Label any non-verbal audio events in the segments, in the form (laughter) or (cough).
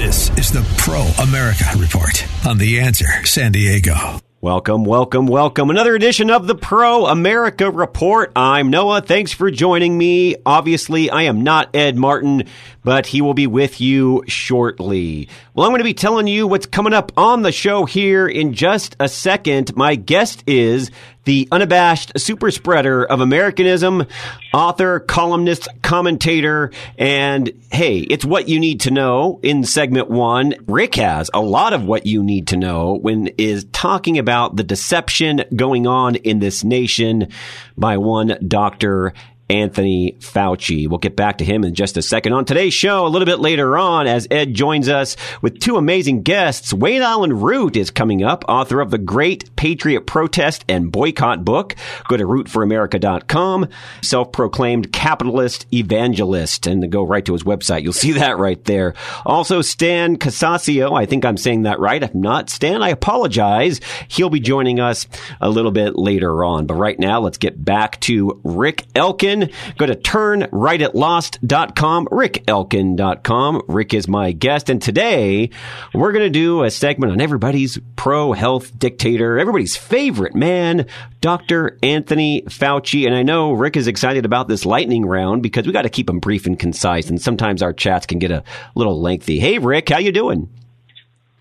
This is the Pro America Report on The Answer San Diego. Welcome, welcome, welcome. Another edition of the Pro America Report. I'm Noah. Thanks for joining me. Obviously, I am not Ed Martin, but he will be with you shortly. Well, I'm going to be telling you what's coming up on the show here in just a second. My guest is the unabashed super spreader of Americanism, author, columnist, commentator, and hey, it's what you need to know in segment one. Rick has a lot of what you need to know when is talking about the deception going on in this nation by one Dr. Anthony Fauci. We'll get back to him in just a second. On today's show, a little bit later on, as Ed joins us with two amazing guests, Wayne Allyn Root is coming up, author of the Great Patriot Protest and Boycott book. Go to rootforamerica.com, self-proclaimed capitalist evangelist, and go right to his website. You'll see that right there. Also, Stan Casacio, I think I'm saying that right. If not, Stan, I apologize. He'll be joining us a little bit later on. But right now, let's get back to Rick Elkin. Go to turnrightatlost.com, rickelkin.com. Rick is my guest. And today we're going to do a segment on everybody's pro health dictator, everybody's favorite man, Dr. Anthony Fauci. And I know Rick is excited about this lightning round because we got to keep them brief and concise. And sometimes our chats can get a little lengthy. Hey, Rick, how you doing?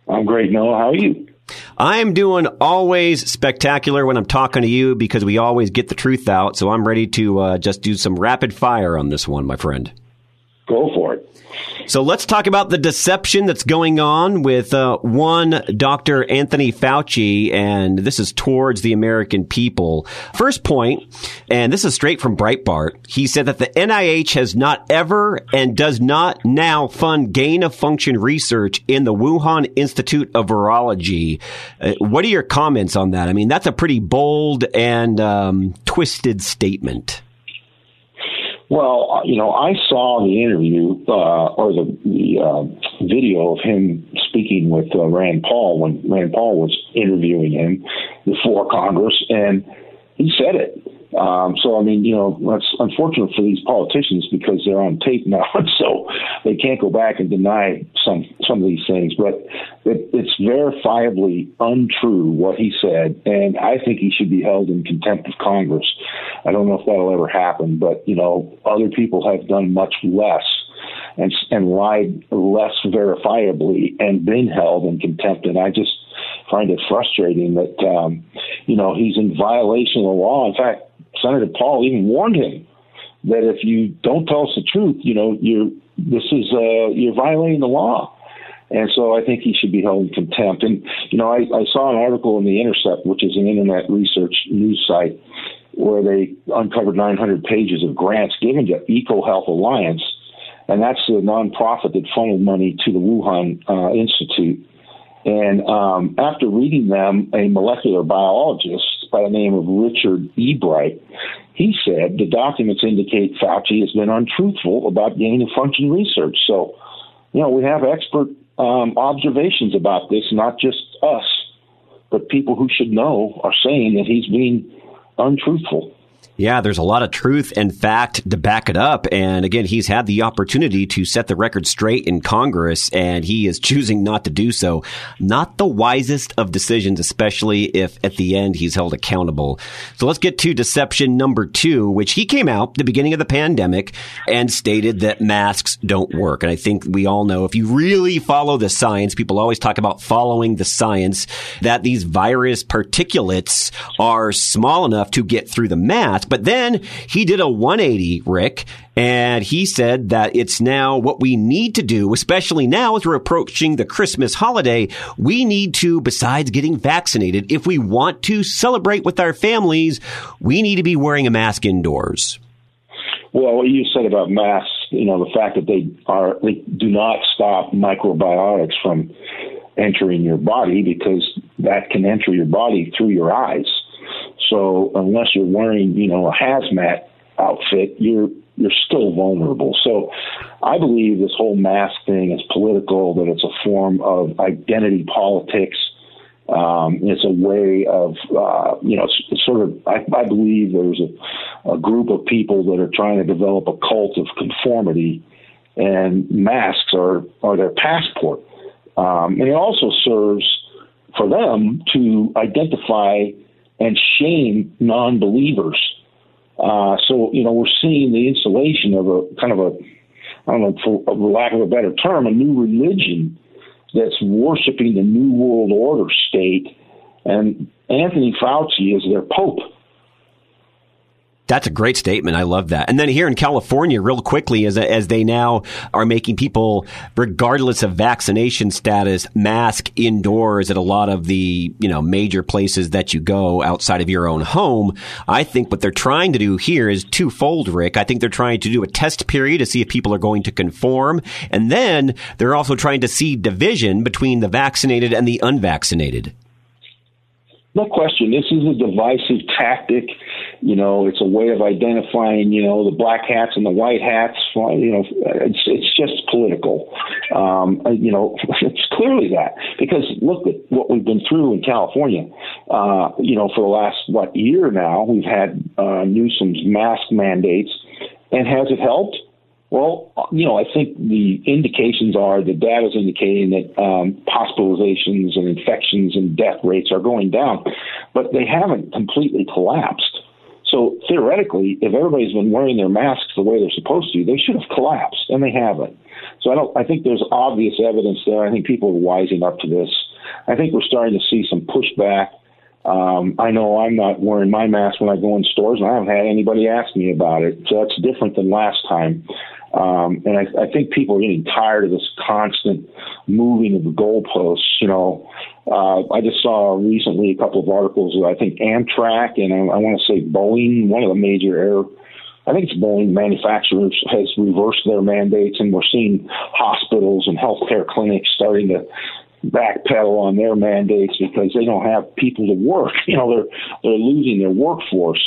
I'm great, Noah. How are you? I'm doing always spectacular when I'm talking to you because we always get the truth out. So I'm ready to uh, just do some rapid fire on this one, my friend. Go for it. So let's talk about the deception that's going on with uh, one Dr. Anthony Fauci, and this is towards the American people. First point, and this is straight from Breitbart. He said that the NIH has not ever and does not now fund gain of function research in the Wuhan Institute of Virology. Uh, what are your comments on that? I mean, that's a pretty bold and um, twisted statement. Well, uh, you know, I saw the interview uh, or the, the uh, video of him speaking with uh, Rand Paul when Rand Paul was interviewing him before Congress, and he said it. Um, so, I mean, you know, that's unfortunate for these politicians because they're on tape now, (laughs) so they can't go back and deny some some of these things. But it, it's verifiably untrue what he said, and I think he should be held in contempt of Congress. I don't know if that'll ever happen, but you know, other people have done much less and and lied less verifiably and been held in contempt. And I just find it frustrating that um, you know he's in violation of the law. In fact, Senator Paul even warned him that if you don't tell us the truth, you know, you're this is uh, you're violating the law. And so I think he should be held in contempt. And you know, I, I saw an article in the Intercept, which is an internet research news site, where they uncovered 900 pages of grants given to EcoHealth Alliance, and that's the nonprofit that funneled money to the Wuhan uh, Institute. And um, after reading them, a molecular biologist by the name of Richard Ebright, he said the documents indicate Fauci has been untruthful about gain of function research. So, you know, we have expert um, observations about this, not just us, but people who should know are saying that he's being untruthful. Yeah, there's a lot of truth and fact to back it up. And again, he's had the opportunity to set the record straight in Congress, and he is (laughs) choosing not to do so. Not the wisest of decisions, especially if at the end he's held accountable. So let's get to deception number two, which he came out the beginning of the pandemic and stated that masks don't work. And I think we all know if you really follow the science, people always talk about following the science, that these virus particulates are small enough to get through the mask but then he did a 180, Rick, and he said that it's now what we need to do, especially now as we're approaching the Christmas holiday. We need to, besides getting vaccinated, if we want to celebrate with our families, we need to be wearing a mask indoors. Well, what you said about masks, you know, the fact that they are they do not stop microbiotics from entering your body because that can enter your body through your eyes. So unless you're wearing, you know, a hazmat outfit, you're you're still vulnerable. So I believe this whole mask thing is political, that it's a form of identity politics. Um, it's a way of, uh, you know, sort of, I, I believe there's a, a group of people that are trying to develop a cult of conformity, and masks are, are their passport. Um, and it also serves for them to identify and shame non believers uh, so, you know, we're seeing the installation of a kind of a, I don't know, for lack of a better term, a new religion that's worshiping the New World Order state. And Anthony Fauci is their pope. That's a great statement. I love that. And then here in California, real quickly, as, as they now are making people, regardless of vaccination status, mask indoors at a lot of the, you know, major places that you go outside of your own home. I think what they're trying to do here is twofold, Rick. I think they're trying to do a test period to see if people are going to conform. And then they're also trying to see division between the vaccinated and the unvaccinated. No question. This is a divisive tactic. You know, it's a way of identifying, you know, the black hats and the white hats. You know, it's it's just political. Um, you know, (laughs) it's clearly that because look at what we've been through in California. Uh, you know, for the last what year now, we've had uh, Newsom's mask mandates, and has it helped? Well, you know, I think the indications are the data is indicating that um, hospitalizations and infections and death rates are going down, but they haven't completely collapsed. So theoretically, if everybody's been wearing their masks the way they're supposed to, they should have collapsed, and they haven't. So I don't. I think there's obvious evidence there. I think people are wising up to this. I think we're starting to see some pushback. Um, I know I'm not wearing my mask when I go in stores, and I haven't had anybody ask me about it. So that's different than last time. Um, and I, I think people are getting tired of this constant moving of the goalposts. You know, uh, I just saw recently a couple of articles I think Amtrak and I, I want to say Boeing, one of the major air, I think it's Boeing manufacturers has reversed their mandates, and we're seeing hospitals and healthcare clinics starting to backpedal on their mandates because they don't have people to work. (laughs) You know, they're they're losing their workforce.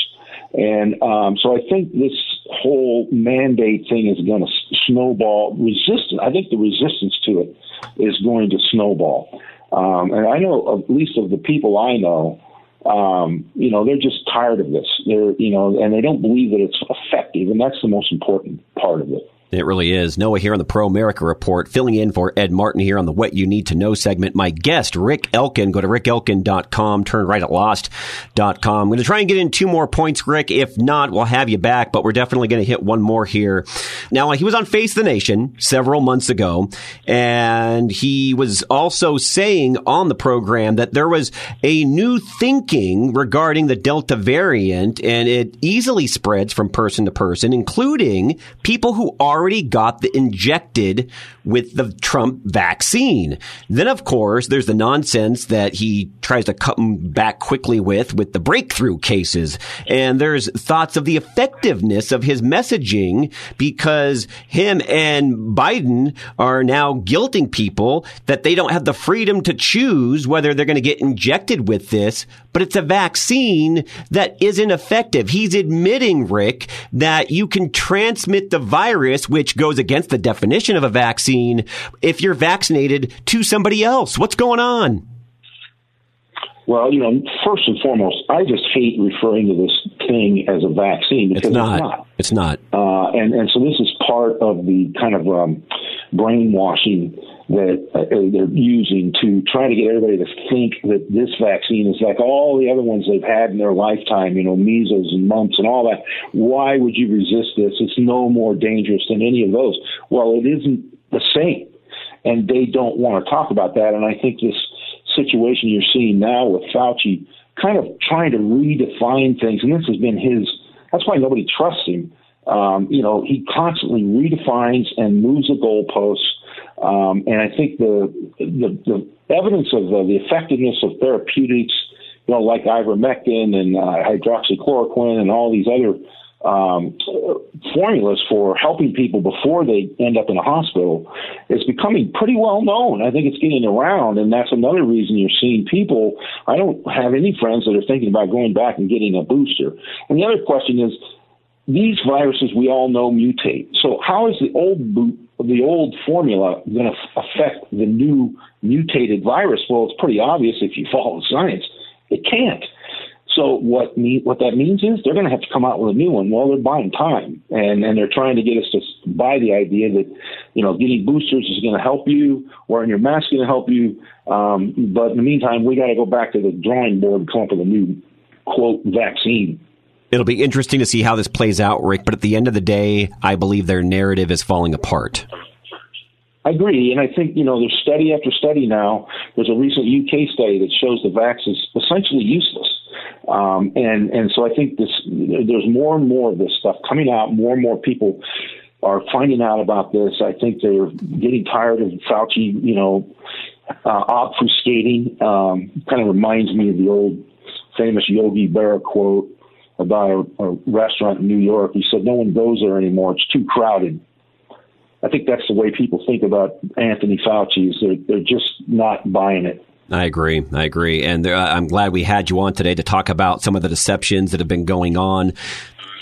And um, so I think this whole mandate thing is going to snowball. Resistance. I think the resistance to it is going to snowball. Um, and I know, at least of the people I know, um, you know, they're just tired of this. They're, you know, and they don't believe that it's effective, and that's the most important part of it. It really is. Noah here on the Pro America Report, filling in for Ed Martin here on the What You Need to Know segment. My guest, Rick Elkin. Go to rickelkin.com, turn right at lost.com. I'm going to try and get in two more points, Rick. If not, we'll have you back, but we're definitely going to hit one more here. Now, he was on Face the Nation several months ago, and he was also saying on the program that there was a new thinking regarding the Delta variant, and it easily spreads from person to person, including people who are already got the injected with the Trump vaccine. Then, of course, there's the nonsense that he tries to come back quickly with, with the breakthrough cases. And there's thoughts of the effectiveness of his messaging because him and Biden are now guilting people that they don't have the freedom to choose whether they're going to get injected with this, but it's a vaccine that isn't effective. He's admitting, Rick, that you can transmit the virus which goes against the definition of a vaccine if you're vaccinated to somebody else. What's going on? Well, you know, first and foremost, I just hate referring to this thing as a vaccine because it's not. It's not. It's not. Uh, and and so this is part of the kind of um, brainwashing that uh, they're using to try to get everybody to think that this vaccine is like all the other ones they've had in their lifetime, you know, measles and mumps and all that. Why would you resist this? It's no more dangerous than any of those. Well, it isn't the same. And they don't want to talk about that. And I think this situation you're seeing now with Fauci kind of trying to redefine things, and this has been his, that's why nobody trusts him. Um, you know, he constantly redefines and moves the goalposts um, and I think the, the, the evidence of uh, the effectiveness of therapeutics, you know, like ivermectin and uh, hydroxychloroquine and all these other um, formulas for helping people before they end up in a hospital is becoming pretty well known. I think it's getting around, and that's another reason you're seeing people. I don't have any friends that are thinking about going back and getting a booster. And the other question is, these viruses we all know mutate. So how is the old the old formula going to affect the new mutated virus? Well, it's pretty obvious if you follow science. It can't. So what me, what that means is they're going to have to come out with a new one. Well, they're buying time, and and they're trying to get us to buy the idea that you know getting boosters is going to help you, wearing your mask is going to help you. Um, but in the meantime, we got to go back to the drawing board and come up with a new quote vaccine. It'll be interesting to see how this plays out, Rick. But at the end of the day, I believe their narrative is falling apart. I agree, and I think you know there's study after study now. There's a recent UK study that shows the vax is essentially useless. Um, and and so I think this there's more and more of this stuff coming out. More and more people are finding out about this. I think they're getting tired of Fauci, you know, uh, obfuscating. Um, kind of reminds me of the old famous Yogi Berra quote about a, a restaurant in New York. He said, "No one goes there anymore. It's too crowded." I think that's the way people think about Anthony Fauci. Is they're they're just not buying it. I agree. I agree. And uh, I'm glad we had you on today to talk about some of the deceptions that have been going on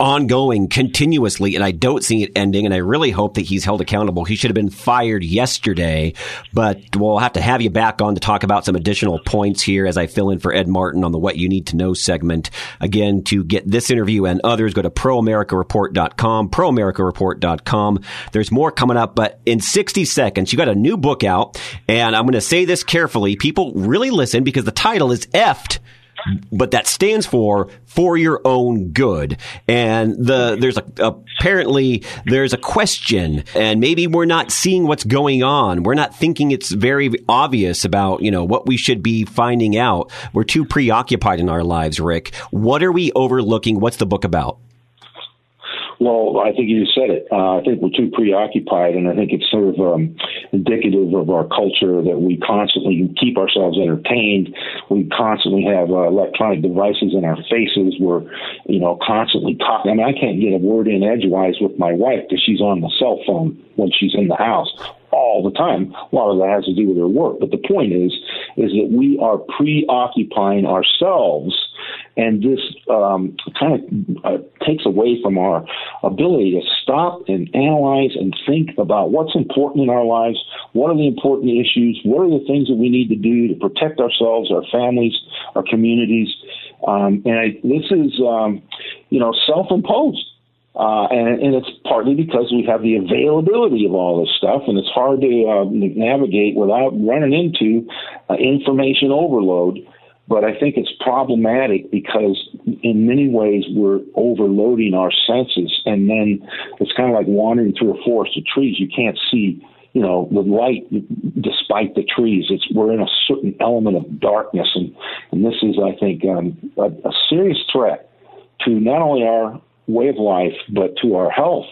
ongoing continuously, and I don't see it ending. And I really hope that he's held accountable. He should have been fired yesterday, but we'll have to have you back on to talk about some additional points here as I fill in for Ed Martin on the What You Need to Know segment. Again, to get this interview and others, go to proamericareport.com, proamericareport.com. There's more coming up, but in 60 seconds, you got a new book out, and I'm going to say this carefully. People really listen because the title is Effed but that stands for for your own good. And the there's a, apparently there's a question, and maybe we're not seeing what's going on. We're not thinking it's very obvious about you know what we should be finding out. We're too preoccupied in our lives, Rick. What are we overlooking? What's the book about? Well, I think you said it. Uh, I think we're too preoccupied, and I think it's sort of um, indicative of our culture that we constantly keep ourselves entertained. We constantly have uh, electronic devices in our faces. We're, you know, constantly talking. I mean, I can't get a word in edgewise with my wife because she's on the cell phone when she's in the house all the time. A lot of that has to do with their work. But the point is, is that we are preoccupying ourselves, and this um, kind of uh, takes away from our ability to stop and analyze and think about what's important in our lives, what are the important issues, what are the things that we need to do to protect ourselves, our families, our communities. Um, and I, this is, um, you know, self-imposed. Uh, and, and, it's partly because we have the availability of all this stuff, and it's hard to uh, navigate without running into uh, information overload. But I think it's problematic because, in many ways, we're overloading our senses, and then it's kind of like wandering through a forest of trees. You can't see, you know, the light despite the trees. It's we're in a certain element of darkness, and and this is, I think, um, a, a serious threat to not only our way of life, but to our health.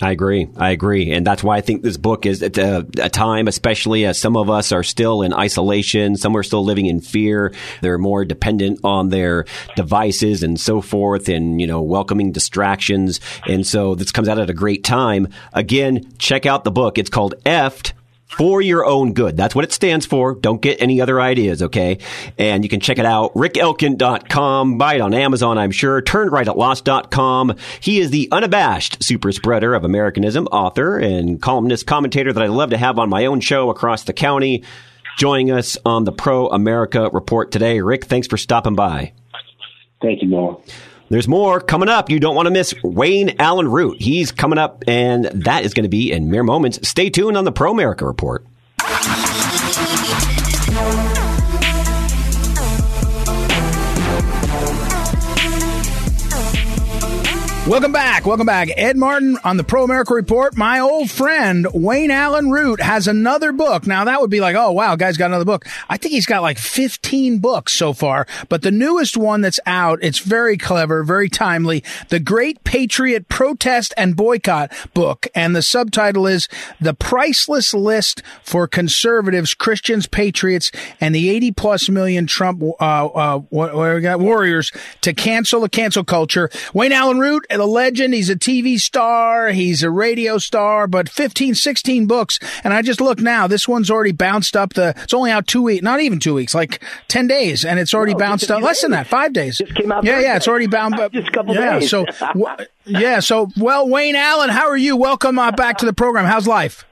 I agree. I agree. And that's why I think this book is at a, a, time, especially as some of us are still in isolation. Some are still living in fear. They're more dependent on their devices and so forth and, you know, welcoming distractions. And so this comes out at a great time. Again, check out the book. It's called Effed for your own good. That's what it stands for. Don't get any other ideas, okay? And you can check it out, rickelkin.com. Buy it on Amazon, I'm sure. Turn right at. He is the unabashed super spreader of Americanism, author and columnist commentator that I love to have on my own show across the county. Joining us on the Pro America Report today. Rick, thanks for stopping by. Thank you, Noah. There's more coming up. You don't want to miss Wayne Allyn Root. He's coming up, and that is going to be in mere moments. Stay tuned on the Pro America Report. Welcome back. Welcome back. Ed Martin on the Pro America Report. My old friend Wayne Allyn Root has another book. Now that would be like, oh wow, guy's got another book. I think he's got like 15 books so far, but the newest one that's out, it's very clever, very timely. The Great Patriot Protest and Boycott book. And the subtitle is The Priceless List for Conservatives, Christians, Patriots, and the 80 plus million Trump, uh, uh, what, what we got? Warriors to cancel the cancel culture. Wayne Allyn Root a legend. He's a TV star. He's a radio star, but 15, 16 books. And I just look now, this one's already bounced up the, it's only out two weeks, not even two weeks, like 10 days. And it's already no, bounced up less than that, five days. Just came out. Yeah, yeah, it's already bound (laughs) up. just a couple yeah, days. so, yeah. So, well, Wayne Allyn, how are you? Welcome uh, back to the program. How's life?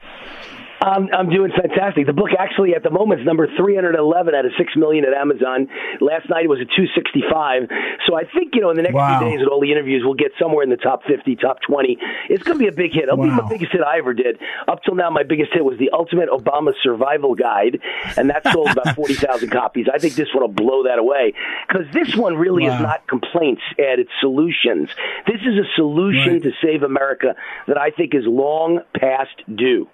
I'm, I'm doing fantastic. The book actually at the moment is number 311 out of 6 million at Amazon. Last night it was at 265. So I think, you know, in the next wow. few days with all the interviews, we'll get somewhere in the top 50, top 20. It's going to be a big hit. It'll wow. be my biggest hit I ever did. Up till now, my biggest hit was the Ultimate Obama Survival Guide, and that sold about (laughs) 40,000 copies. I think this one will blow that away because this one really wow. is not complaints, Ed. It's solutions. This is a solution right. to save America that I think is long past due.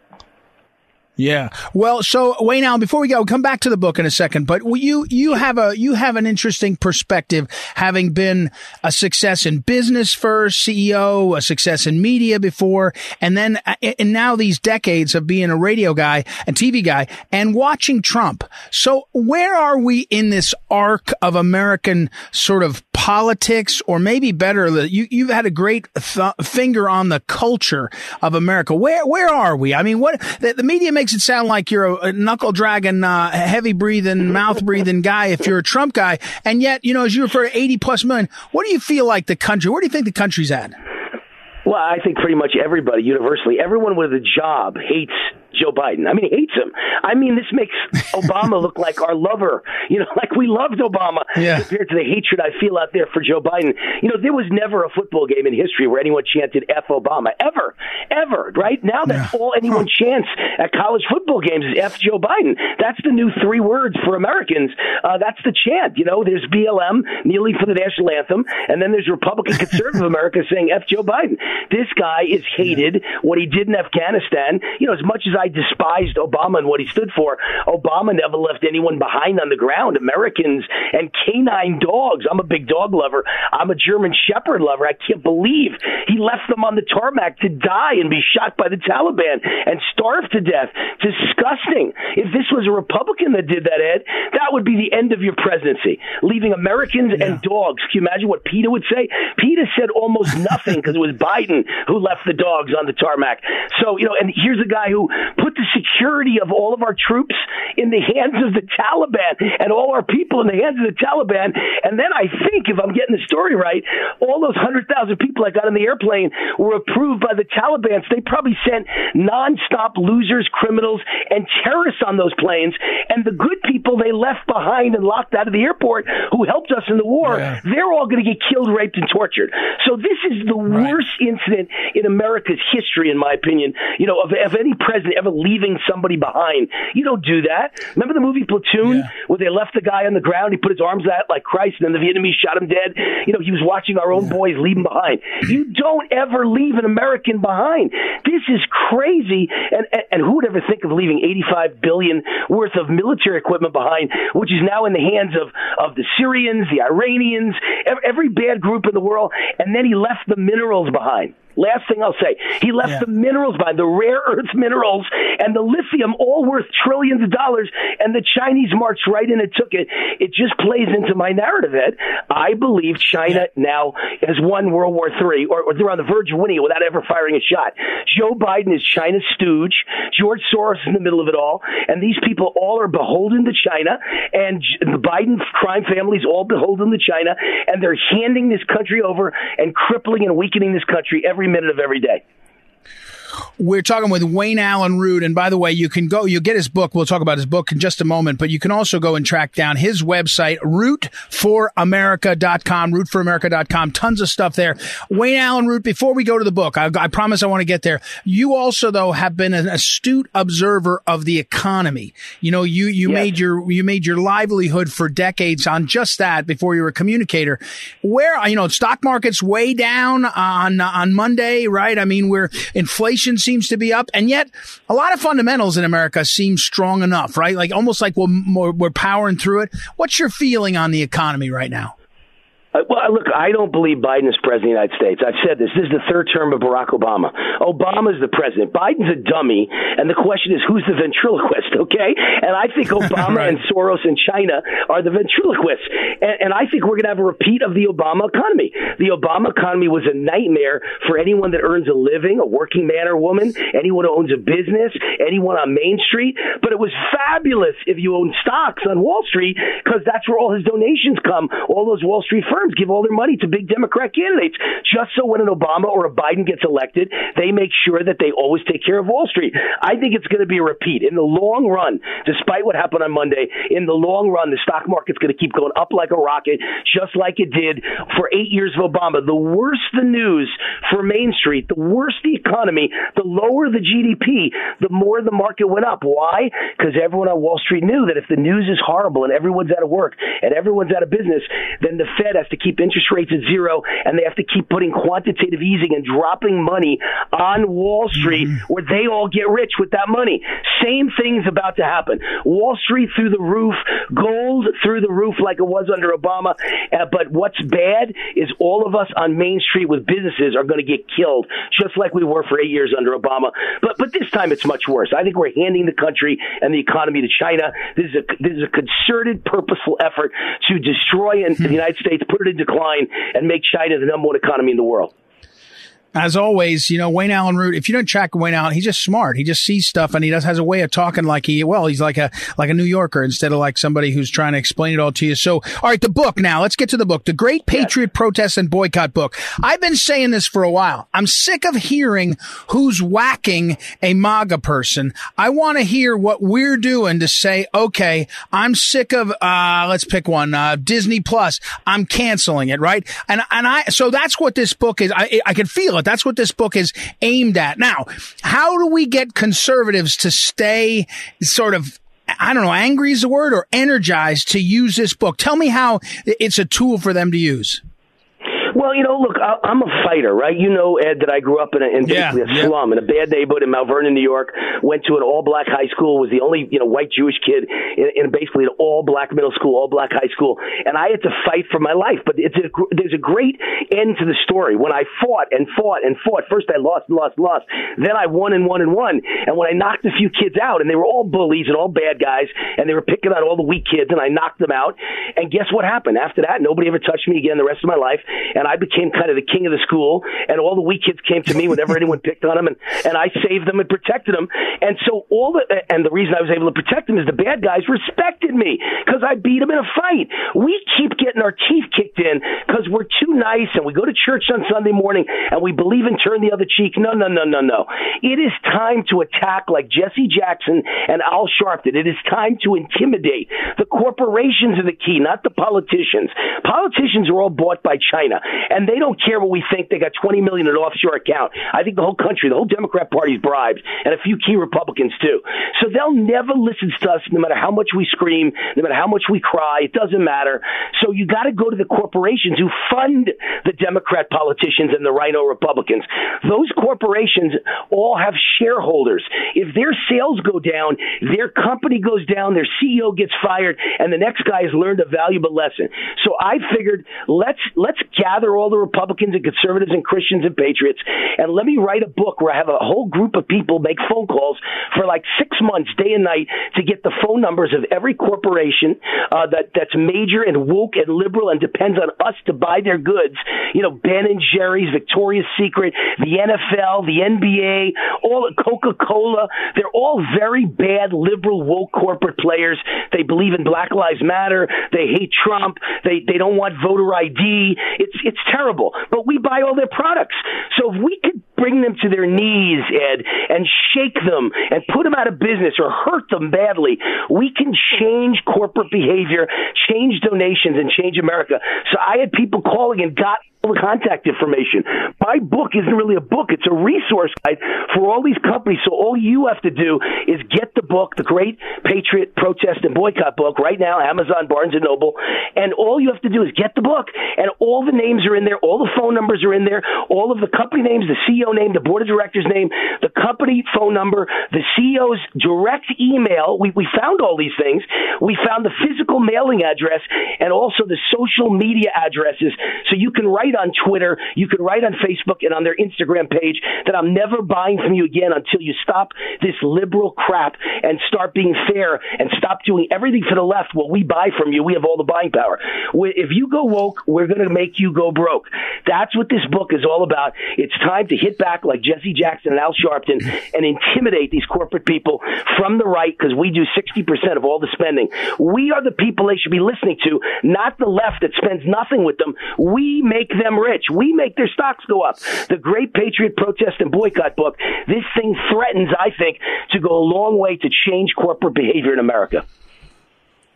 Yeah. Well, so Wayne Allyn, before we go, come back to the book in a second, but you, you have a, you have an interesting perspective having been a success in business first, CEO, a success in media before, and then, uh, and now these decades of being a radio guy and TV guy and watching Trump. So where are we in this arc of American sort of politics or maybe better, you, you've had a great th- finger on the culture of America. Where, where are we? I mean, what, the, the media makes it sound like you're a, a knuckle dragging, uh, heavy breathing, mouth breathing guy if you're a Trump guy. And yet, you know, as you refer to 80 plus million, what do you feel like the country, where do you think the country's at? Well, I think pretty much everybody, universally, everyone with a job hates Joe Biden. I mean, he hates him. I mean, this makes (laughs) Obama look like our lover. You know, (laughs) like we loved Obama yeah. compared to the hatred I feel out there for Joe Biden. You know, there was never a football game in history where anyone chanted F Obama. Ever. Ever. Right? Now that's yeah. all anyone chants at college football games is F Joe Biden. That's the new three words for Americans. Uh, that's the chant. You know, there's BLM kneeling for the national anthem, and then there's Republican conservative America saying F Joe Biden. This guy is hated. What he did in Afghanistan, you know, as much as I despised Obama and what he stood for. Obama never left anyone behind on the ground. Americans and canine dogs. I'm a big dog lover. I'm a German Shepherd lover. I can't believe he left them on the tarmac to die and be shot by the Taliban and starve to death. Disgusting. If this was a Republican that did that, Ed, that would be the end of your presidency, leaving Americans yeah. and dogs. Can you imagine what PETA would say? PETA said almost nothing because it was Biden who left the dogs on the tarmac. So, you know, and here's a guy who put the security of all of our troops in the hands of the Taliban and all our people in the hands of the Taliban. And then I think, if I'm getting the story right, all those 100,000 people I got on the airplane were approved by the Taliban. So they probably sent nonstop losers, criminals, and terrorists on those planes. And the good people they left behind and locked out of the airport who helped us in the war, yeah. they're all going to get killed, raped, and tortured. So this is the right. worst incident in America's history, in my opinion, you know, of, of any president ever leaving somebody behind. You don't do that. Remember the movie Platoon, yeah. where they left the guy on the ground, he put his arms out like Christ, and then the Vietnamese shot him dead? You know, he was watching our own yeah. boys leave him behind. Mm-hmm. You don't ever leave an American behind. This is crazy. And, and, and who would ever think of leaving 85 billion worth of military equipment behind, which is now in the hands of, of the Syrians, the Iranians, every, every bad group in the world, and then he left the minerals behind. Last thing I'll say, he left yeah. the minerals behind, the rare earth minerals and the lithium, all worth trillions of dollars, and the Chinese marched right in and took it. It just plays into my narrative, Ed. I believe China yeah. now has won World War III, or, or, they're on the verge of winning it without ever firing a shot. Joe Biden is China's stooge. George Soros is in the middle of it all, and these people all are beholden to China, and the Biden crime family is all beholden to China, and they're handing this country over and crippling and weakening this country every minute of every day. We're talking with Wayne Allyn Root. And by the way, you can go, you'll get his book. We'll talk about his book in just a moment, but you can also go and track down his website, rootforamerica.com, rootforamerica.com. Tons of stuff there. Wayne Allyn Root, before we go to the book, I, I promise I want to get there. You also, though, have been an astute observer of the economy. You know, you, you yes. made your, you made your livelihood for decades on just that before you were a communicator. Where, you know, stock market's way down on, on Monday, right? I mean, we're inflation seems to be up and yet a lot of fundamentals in America seem strong enough, right? Like almost like we're, we're powering through it. What's your feeling on the economy right now? Uh, well, look, I don't believe Biden is president of the United States. I've said this. This is the third term of Barack Obama. Obama's the president. Biden's a dummy. And the question is, who's the ventriloquist, (laughs) okay? And I think (laughs) Obama right. and Soros and China are the ventriloquists. And, and I think we're going to have a repeat of the Obama economy. The Obama economy was a nightmare for anyone that earns a living, a working man or woman, anyone who owns a business, anyone on Main Street. But it was fabulous if you own stocks on Wall Street because that's where all his donations come, all those Wall Street firms firms give all their money to big Democrat candidates just so when an Obama or a Biden gets elected, they make sure that they always take care of Wall Street. I think it's going to be a repeat. In the long run, despite what happened on Monday, in the long run, the stock market's going to keep going up like a rocket, just like it did for eight years of Obama. The worse the news for Main Street, the worse the economy, the lower the GDP, the more the market went up. Why? Because everyone on Wall Street knew that if the news is horrible and everyone's out of work and everyone's out of business, then the Fed has to keep interest rates at zero and they have to keep putting quantitative easing and dropping money on Wall Street mm-hmm. where they all get rich with that money. Same thing's about to happen. Wall Street through the roof, gold through the roof like it was under Obama. Uh, but what's bad is all of us on Main Street with businesses are going to get killed, just like we were for eight years under Obama. But but this time it's much worse. I think we're handing the country and the economy to China. This is a this is a concerted, purposeful effort to destroy in, the hmm. United States, put it in decline, and make China the number one economy in the world as always, you know, Wayne Allyn Root, if you don't track Wayne Allyn, he's just smart. He just sees stuff and he does has a way of talking like he, well, he's like a, like a New Yorker instead of like somebody who's trying to explain it all to you. So, all right, the book now, let's get to the book, the Great Patriot. Protest and Boycott book. I've been saying this for a while. I'm sick of hearing who's whacking a MAGA person. I want to hear what we're doing to say, okay, I'm sick of, uh, let's pick one, uh, Disney Plus. I'm canceling it, right? And, and I, so that's what this book is. I, I can feel it it. That's what this book is aimed at. Now, how do we get conservatives to stay sort of I don't know, angry is the word or energized to use this book. Tell me how it's a tool for them to use. Well, you know, look, I'm a fighter, right? You know, Ed, that I grew up in, a, in basically yeah, a slum in a bad neighborhood in Mount Vernon, New York. Went to an all-black high school. Was the only you know white Jewish kid in, in basically an all-black middle school, all-black high school, and I had to fight for my life. But it's a, there's a great end to the story. When I fought and fought and fought, first I lost, lost, lost. Then I won and won and won. And when I knocked a few kids out, and they were all bullies and all bad guys, and they were picking on all the weak kids, and I knocked them out. And guess what happened after that? Nobody ever touched me again the rest of my life, and I became kind of the king of the school, and all the weak kids came to me whenever anyone (laughs) picked on them, and and I saved them and protected them. And so all the and the reason I was able to protect them is the bad guys respected me because I beat them in a fight. We keep getting our teeth kicked in because we're too nice, and we go to church on Sunday morning, and we believe in turn the other cheek. No, no, no, no, no. It is time to attack like Jesse Jackson and Al Sharpton. It is time to intimidate. The corporations are the key, not the politicians. Politicians are all bought by China, and they don't care what we think. They got 20 million in an offshore account. I think the whole country, the whole Democrat Party is bribed, and a few key Republicans too. So they'll never listen to us, no matter how much we scream, no matter how much we cry. It doesn't matter. So you got to go to the corporations who fund the Democrat politicians and the RINO Republicans. Those corporations all have shareholders. If their sales go down, their company goes down, their CEO gets fired, and the next guy has learned a valuable lesson. So I figured let's let's gather all the Republicans and conservatives and Christians and patriots, and let me write a book where I have a whole group of people make phone calls for like six months, day and night, to get the phone numbers of every corporation uh, that that's major and woke and liberal and depends on us to buy their goods. You know, Ben and Jerry's, Victoria's Secret, the NFL, the NBA, all Coca Cola. They're all very bad liberal woke corporate players. They believe in Black Lives Matter. They hate Trump. They they don't want voter ID. It's it's terrible but we buy all their products. So if we could bring them to their knees, Ed, and shake them and put them out of business or hurt them badly, we can change corporate behavior, change donations, and change America. So I had people calling and got all the contact information. My book isn't really a book, it's a resource guide for all these companies. So all you have to do is get the book, the Great Patriot Protest and Boycott book, right now, Amazon, Barnes and Noble, and all you have to do is get the book, and all the names are in there, all the phone numbers are in there, all of the company names, the CEO name, the board of directors name, the company phone number, the CEO's direct email. We, we found all these things. We found the physical mailing address and also the social media addresses. So you can write write on Twitter, you can write on Facebook and on their Instagram page that I'm never buying from you again until you stop this liberal crap and start being fair and stop doing everything for the left. Well, we buy from you. We have all the buying power. If you go woke, we're going to make you go broke. That's what this book is all about. It's time to hit back like Jesse Jackson and Al Sharpton and intimidate these corporate people from the right because we do 60% of all the spending. We are the people they should be listening to, not the left that spends nothing with them. We make them rich. We make their stocks go up. The Great Patriot Protest and Boycott book, this thing threatens, I think, to go a long way to change corporate behavior in America.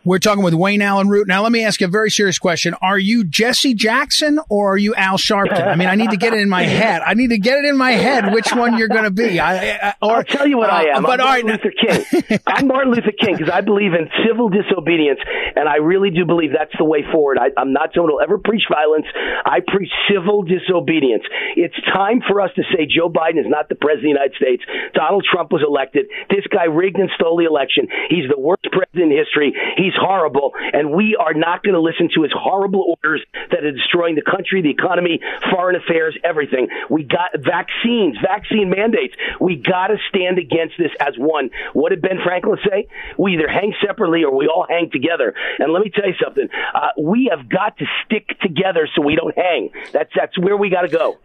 We're talking with Wayne Allyn Root. Now, let me ask you a very serious question. Are you Jesse Jackson or are you Al Sharpton? I mean, I need to get it in my (laughs) head. I need to get it in my head which one you're going to be. I, I, or, I'll tell you what uh, I am. But (laughs) I'm Martin Luther King. I'm Martin Luther King because I believe in civil disobedience, and I really do believe that's the way forward. I, I'm not someone who'll ever preach violence. I preach civil disobedience. It's time for us to say Joe Biden is not the president of the United States. Donald Trump was elected. This guy rigged and stole the election. He's the worst president in history. He's horrible, and we are not going to listen to his horrible orders that are destroying the country, the economy, foreign affairs, everything. We got vaccines, vaccine mandates. We got to stand against this as one. What did Ben Franklin say? We either hang separately or we all hang together. And let me tell you something. Uh, we have got to stick together so we don't hang. That's that's where we got to go.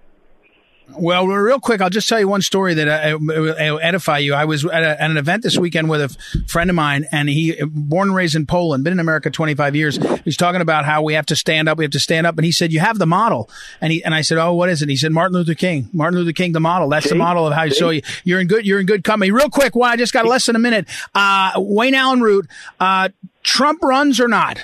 Well, real quick, I'll just tell you one story that I, will edify you. I was at, a, at, an event this weekend with a friend of mine, and he, born and raised in Poland, been in America 25 years. He's talking about how we have to stand up, we have to stand up. And he said, "You have the model." And he and I said, "Oh, what is it?" He said, "Martin Luther King. Martin Luther King, the model. That's See? the model of how you. So you, are in good. You're in good company." Real quick, why I just got less than a minute. Uh, Wayne Allyn Root, uh, Trump runs or not?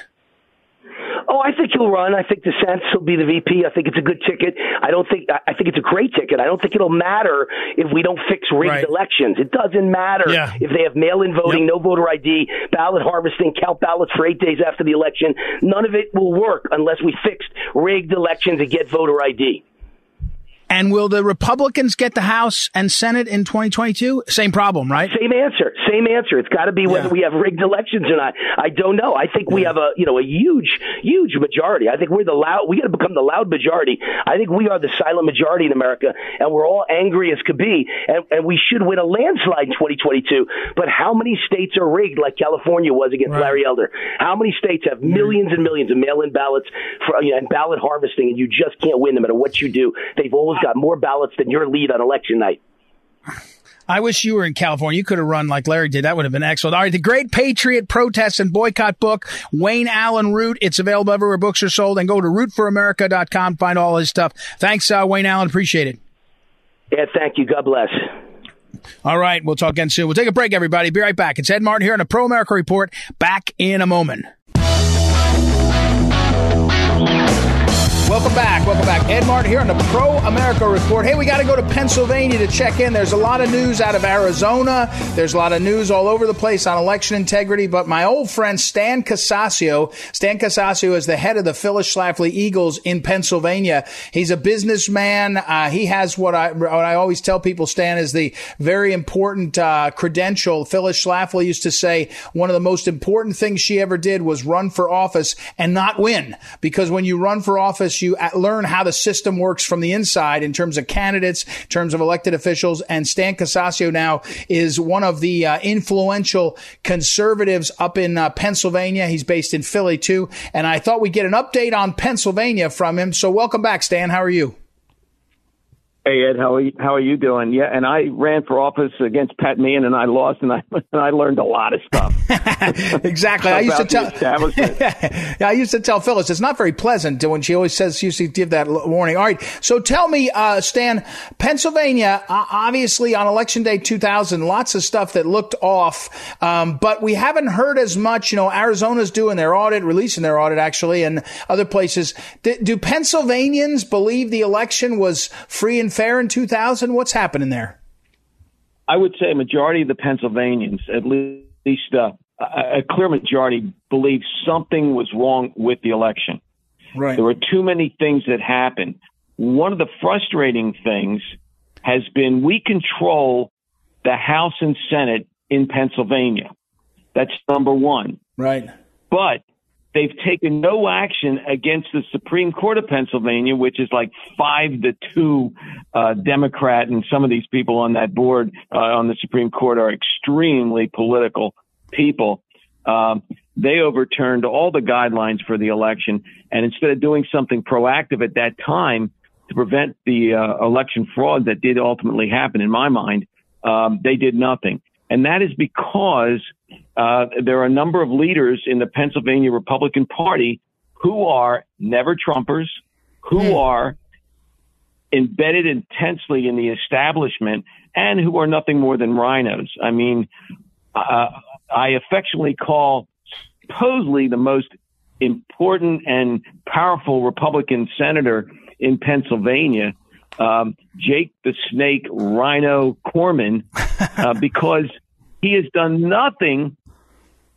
I think he'll run. I think DeSantis will be the VP. I think it's a good ticket. I don't think. I think it's a great ticket. I don't think it'll matter if we don't fix rigged right. elections. It doesn't matter yeah. if they have mail-in voting, yep. no voter ID, ballot harvesting, count ballots for eight days after the election. None of it will work unless we fix rigged elections and get voter ID. And will the Republicans get the House and Senate in 2022? Same problem, right? Same answer. Same answer. It's got to be whether yeah. we have rigged elections or not. I don't know. I think we have a, you know, a huge, huge majority. I think we're the loud, we got to become the loud majority. I think we are the silent majority in America and we're all angry as could be. And, and we should win a landslide in 2022. But how many states are rigged like California was against right. Larry Elder? How many states have millions and millions of mail-in ballots for, you know, and ballot harvesting and you just can't win no matter what you do? They've always got more ballots than your lead on election night. I wish you were in California. You could have run like Larry did. That would have been excellent. All right. The Great Patriot Protest and Boycott book, Wayne Allyn Root. It's available everywhere books are sold and go to rootforamerica.com. Find all his stuff. Thanks, uh, Wayne Allyn. Appreciate it. Yeah. Thank you. God bless. All right. We'll talk again soon. We'll take a break, everybody. Be right back. It's Ed Martin here on a Pro America Report. Back in a moment. Welcome back. Welcome back. Ed Martin here on the Pro America Report. Hey, we got to go to Pennsylvania to check in. There's a lot of news out of Arizona. There's a lot of news all over the place on election integrity. But my old friend Stan Casacio, Stan Casacio is the head of the Phyllis Schlafly Eagles in Pennsylvania. He's a businessman. Uh, he has what I what I always tell people. Stan is the very important uh, credential. Phyllis Schlafly used to say one of the most important things she ever did was run for office and not win, because when you run for office you learn how the system works from the inside in terms of candidates, in terms of elected officials. And Stan Casacio now is one of the uh, influential conservatives up in uh, Pennsylvania. He's based in Philly too. And I thought we'd get an update on Pennsylvania from him. So welcome back, Stan. How are you? Hey Ed, how are you, how are you doing? Yeah, and I ran for office against Pat Meehan, and I lost, and I (laughs) and I learned a lot of stuff. (laughs) exactly. I used to tell. (laughs) yeah, I used to tell Phyllis it's not very pleasant when she always says she used to give that warning. All right, so tell me, uh, Stan, Pennsylvania, obviously on election day 2000, lots of stuff that looked off, um, but we haven't heard as much. You know, Arizona's doing their audit, releasing their audit actually, and other places. Do, do Pennsylvanians believe the election was free and fair in 2000? What's happening there? I would say a majority of the Pennsylvanians, at least uh, a clear majority, believe something was wrong with the election. Right. There were too many things that happened. One of the frustrating things has been we control the House and Senate in Pennsylvania. That's number one. Right. But They've taken no action against the Supreme Court of Pennsylvania, which is like five to two uh, Democrat, and some of these people on that board uh, on the Supreme Court are extremely political people. Um, they overturned all the guidelines for the election, and instead of doing something proactive at that time to prevent the uh, election fraud that did ultimately happen, in my mind, um, they did nothing. And that is because uh, there are a number of leaders in the Pennsylvania Republican Party who are never Trumpers, who mm. are embedded intensely in the establishment, and who are nothing more than RINOs. I mean, uh, I affectionately call supposedly the most important and powerful Republican senator in Pennsylvania, um, Jake the Snake RINO Corman, (laughs) uh, because he has done nothing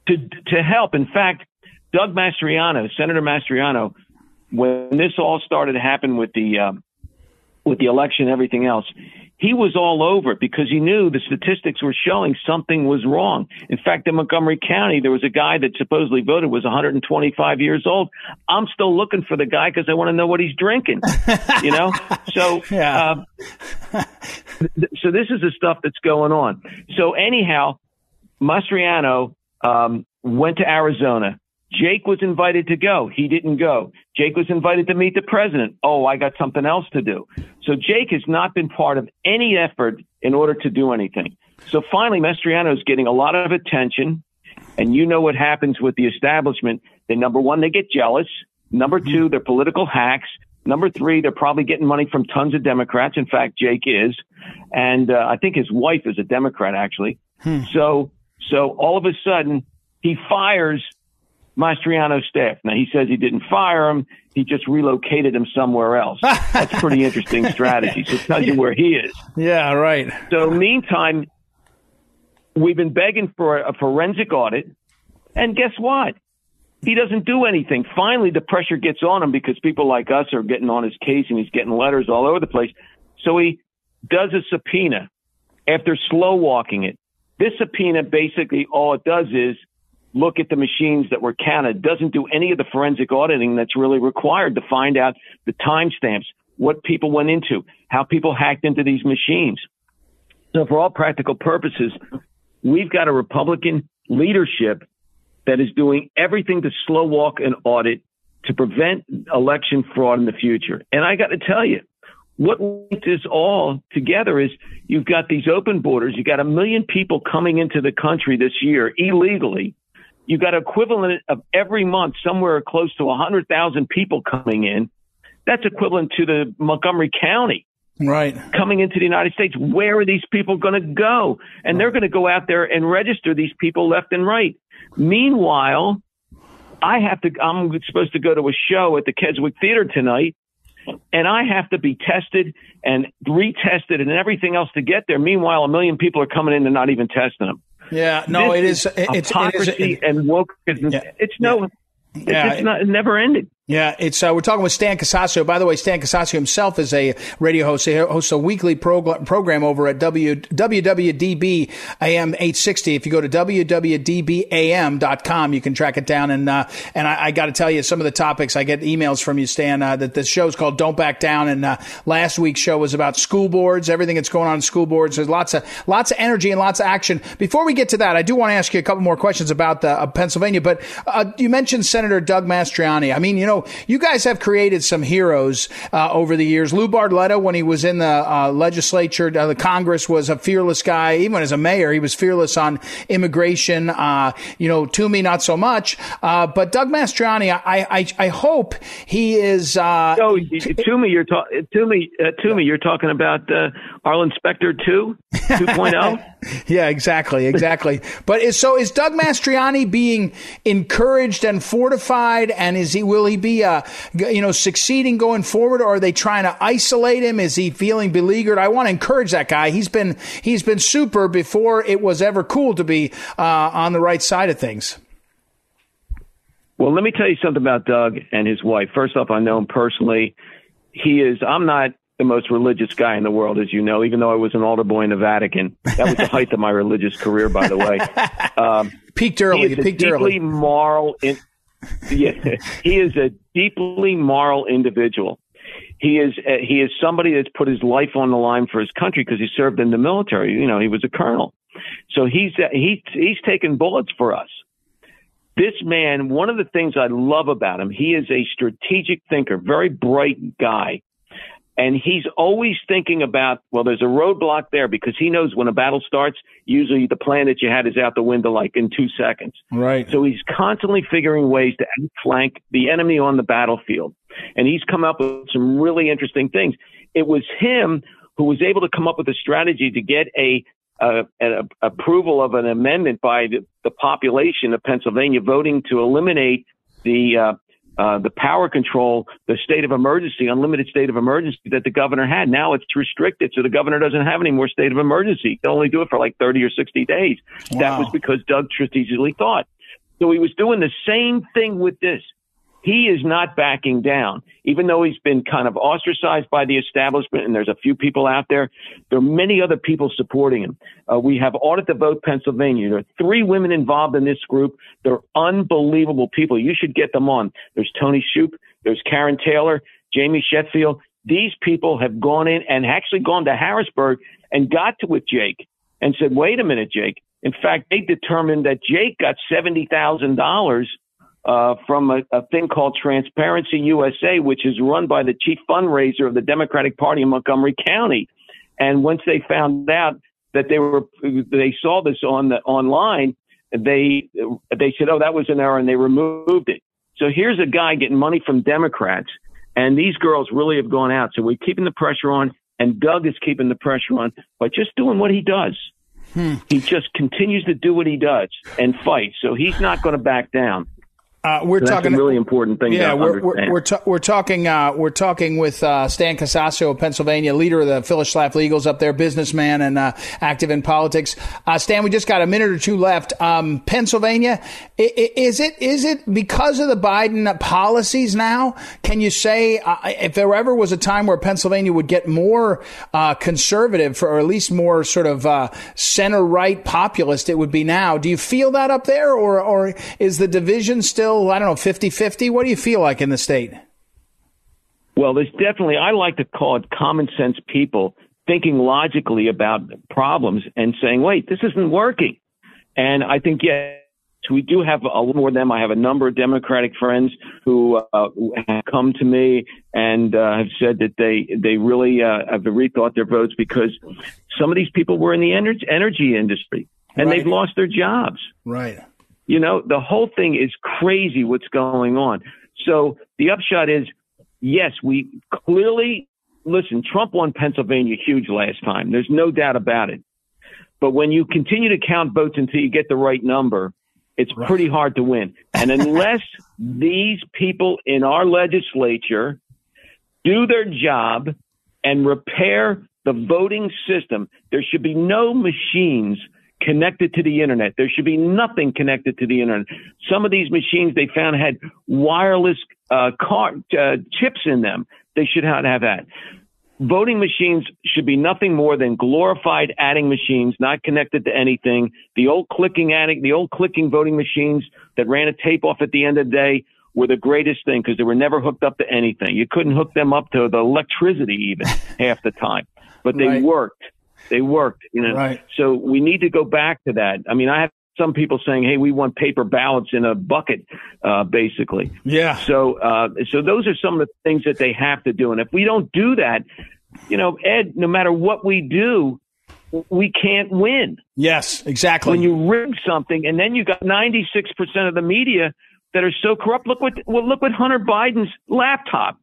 to to help. In fact, Doug Mastriano, Senator Mastriano, when this all started to happen with the um, with the election and everything else, he was all over it because he knew the statistics were showing something was wrong. In fact, in Montgomery County, there was a guy that supposedly voted was 125 years old. I'm still looking for the guy because I want to know what he's drinking. (laughs) you know, so yeah. Uh, (laughs) so this is the stuff that's going on. So anyhow, Mastriano um, went to Arizona. Jake was invited to go. He didn't go. Jake was invited to meet the president. Oh, I got something else to do. So Jake has not been part of any effort in order to do anything. So finally, Mastriano is getting a lot of attention. And you know what happens with the establishment. They, number one, they get jealous. Number two, they're political hacks. Number three, they're probably getting money from tons of Democrats. In fact, Jake is. And uh, I think his wife is a Democrat, actually. Hmm. So, so all of a sudden, he fires Mastriano's staff. Now he says he didn't fire him; he just relocated him somewhere else. That's pretty (laughs) interesting strategy. So it tells you where he is. Yeah, right. So meantime, we've been begging for a forensic audit, and guess what? He doesn't do anything. Finally, the pressure gets on him because people like us are getting on his case, and he's getting letters all over the place. So he does a subpoena after slow walking it. This subpoena basically all it does is look at the machines that were counted, doesn't do any of the forensic auditing that's really required to find out the timestamps, what people went into, how people hacked into these machines. So for all practical purposes, we've got a Republican leadership that is doing everything to slow walk an audit to prevent election fraud in the future. And I got to tell you, what links this all together is you've got these open borders. You've got a million people coming into the country this year illegally You've got equivalent of every month somewhere close to 100,000 people coming in. That's equivalent to the Montgomery County. Right. Coming into the United States. Where are these people going to go? And they're going to go out there and register these people left and right. Meanwhile, I have to, I'm supposed to go to a show at the Keswick Theater tonight and I have to be tested and retested and everything else to get there. Meanwhile, a million people are coming in and not even testing them. Yeah, no, this it is, it's hypocrisy it is, it, and wokeism. Yeah, it's no, yeah. it's, not, never ending. Yeah, it's uh, we're talking with Stan Casacio. By the way, Stan Casacio himself is a radio host. He hosts a weekly prog- program over at w- WWDB AM 860. If you go to WWDBAM.com, you can track it down. And uh, and I, I got to tell you, some of the topics I get emails from you, Stan, uh, that the show's called Don't Back Down. And uh, last week's show was about school boards, everything that's going on in school boards. There's lots of lots of energy and lots of action. Before we get to that, I do want to ask you a couple more questions about uh, Pennsylvania. But uh, you mentioned Senator Doug Mastriani. I mean, you know, you guys have created some heroes uh, over the years. Lou Barletta, when he was in the uh, legislature, uh, the Congress, was a fearless guy. Even as a mayor, he was fearless on immigration. Uh, you know, Toomey, not so much. Uh, but Doug Mastriani, I, I, I hope he is. Uh, oh, Toomey, you're talking. Toomey, Toomey, you're talking about Arlen Specter 2, 2.0. (laughs) yeah, exactly, exactly. but is, so is Doug Mastriani being encouraged and fortified, and is he will he be uh, you know succeeding going forward, or are they trying to isolate him? Is he feeling beleaguered? I want to encourage that guy. He's been he's been super before it was ever cool to be uh, on the right side of things. Well, let me tell you something about Doug and his wife. First off, I know him personally. He is. I'm not the most religious guy in the world, as you know, even though I was an altar boy in the Vatican. That was the (laughs) height of my religious career, by the way. Um, peaked early. He is a peaked deeply early. moral. In, yeah, (laughs) he is a deeply moral individual. He is uh, he is somebody that's put his life on the line for his country because he served in the military. You know, he was a colonel, so he's uh, he's he's taken bullets for us. This man, one of the things I love about him, he is a strategic thinker, very bright guy. And he's always thinking about, well, there's a roadblock there because he knows when a battle starts, usually the plan that you had is out the window like in two seconds. Right. So he's constantly figuring ways to outflank the enemy on the battlefield. And he's come up with some really interesting things. It was him who was able to come up with a strategy to get a uh, an approval of an amendment by the, the, population of Pennsylvania voting to eliminate the uh, uh, the power control, the state of emergency, unlimited state of emergency that the governor had. Now it's restricted, so the governor doesn't have any more state of emergency. He can only do it for like 30 or 60 days. Wow. That was because Doug strategically thought. So he was doing the same thing with this. He is not backing down, even though he's been kind of ostracized by the establishment. And there's a few people out there. There are many other people supporting him. Uh, we have Audit the Vote Pennsylvania. There are three women involved in this group. They're unbelievable people. You should get them on. There's Tony Shoup. There's Karen Taylor, Jamie Shetfield. These people have gone in and actually gone to Harrisburg and got to with Jake and said, wait a minute, Jake. In fact, they determined that Jake got $70,000 uh, from a, a, thing called Transparency USA, which is run by the chief fundraiser of the Democratic Party in Montgomery County. And once they found out that they were, they saw this on the online, they they said, "Oh, that was an error," and they removed it. So here's a guy getting money from Democrats, and these girls really have gone out. So we're keeping the pressure on, and Doug is keeping the pressure on by just doing what he does. Hmm. He just continues to do what he does and fight. So he's not going to back down. Uh, we're so talking really important thing. Yeah, we're we're, we're, ta- we're, talking uh, we're talking with uh, Stan Casacio of Pennsylvania, leader of the Phyllis Schlafly Eagles up there, businessman and uh, active in politics. Uh, Stan, we just got a minute or two left. Um, Pennsylvania, is it is it because of the Biden policies now? Can you say uh, if there ever was a time where Pennsylvania would get more conservative, for, or at least more sort of center right populist, it would be now? Do you feel that up there, or or is the division still still, I don't know, 50 50? What do you feel like in the state? Well, there's definitely, I like to call it common sense people thinking logically about problems and saying, wait, this isn't working. And I think, yes, we do have a little more of them. I have a number of Democratic friends who uh, have come to me and uh, have said that they they really uh, have rethought their votes because some of these people were in the energy energy industry and right. they've lost their jobs. Right. You know, the whole thing is crazy what's going on. So the upshot is, yes, we clearly, listen, Trump won Pennsylvania huge last time. There's no doubt about it. But when you continue to count votes until you get the right number, it's right. pretty hard to win. And unless (laughs) these people in our legislature do their job and repair the voting system, there should be no machines connected to the internet. There should be nothing connected to the internet. Some of these machines they found had wireless uh, car, uh, chips in them. They should not have that. Voting machines should be nothing more than glorified adding machines, not connected to anything. The old clicking adding, the old clicking voting machines that ran a tape off at the end of the day were the greatest thing because they were never hooked up to anything. You couldn't hook them up to the electricity even (laughs) half the time, but they right. worked. They worked, you know. Right. So we need to go back to that. I mean, I have some people saying, "Hey, we want paper ballots in a bucket," uh, basically. Yeah. So, uh, so those are some of the things that they have to do, and if we don't do that, you know, Ed, no matter what we do, we can't win. Yes, exactly. When you rig something, and then you got ninety six percent of the media that are so corrupt. Look what well, look what Hunter Biden's laptop.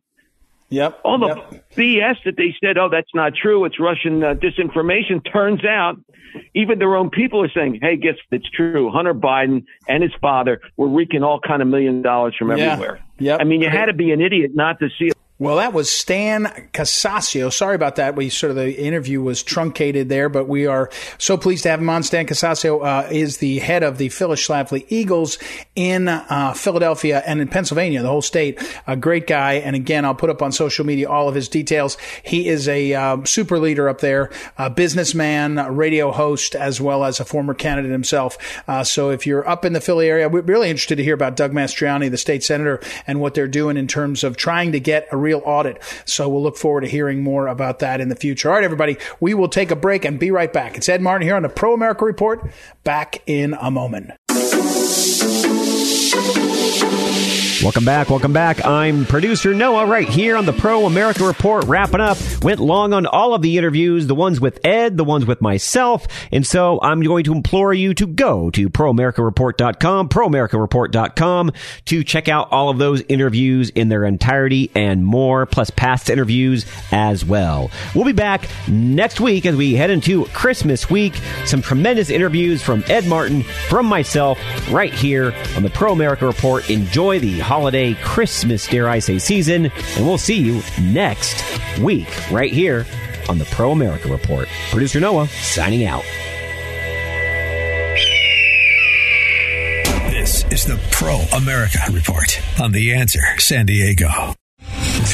Yep. All the yep. BS that they said, oh, that's not true. It's Russian uh, disinformation. Turns out, even their own people are saying, hey, guess it's true. Hunter Biden and his father were reeking all kind of million dollars from everywhere. Yeah. Yep. I mean, you had to be an idiot not to see it. Well, that was Stan Casacio. Sorry about that. We sort of the interview was truncated there, but we are so pleased to have him on. Stan Casacio uh, is the head of the Phyllis Schlafly Eagles in uh, Philadelphia and in Pennsylvania, the whole state. A great guy. And again, I'll put up on social media all of his details. He is a uh, super leader up there, a businessman, a radio host, as well as a former candidate himself. Uh, so if you're up in the Philly area, we're really interested to hear about Doug Mastriani, the state senator, and what they're doing in terms of trying to get a real audit. So we'll look forward to hearing more about that in the future. All right, everybody, we will take a break and be right back. It's Ed Martin here on the Pro America Report. Back in a moment. Welcome back. Welcome back. I'm producer Noah right here on the Pro America Report wrapping up. Went long on all of the interviews, the ones with Ed, the ones with myself. And so I'm going to implore you to go to proamericareport.com, proamericareport.com to check out all of those interviews in their entirety and more, plus past interviews as well. We'll be back next week as we head into Christmas week. Some tremendous interviews from Ed Martin, from myself, right here on the Pro America Report. Enjoy the holiday Christmas, dare I say, season. And we'll see you next week right here on the Pro America Report. Producer Noah signing out. This is the Pro America Report on The Answer San Diego.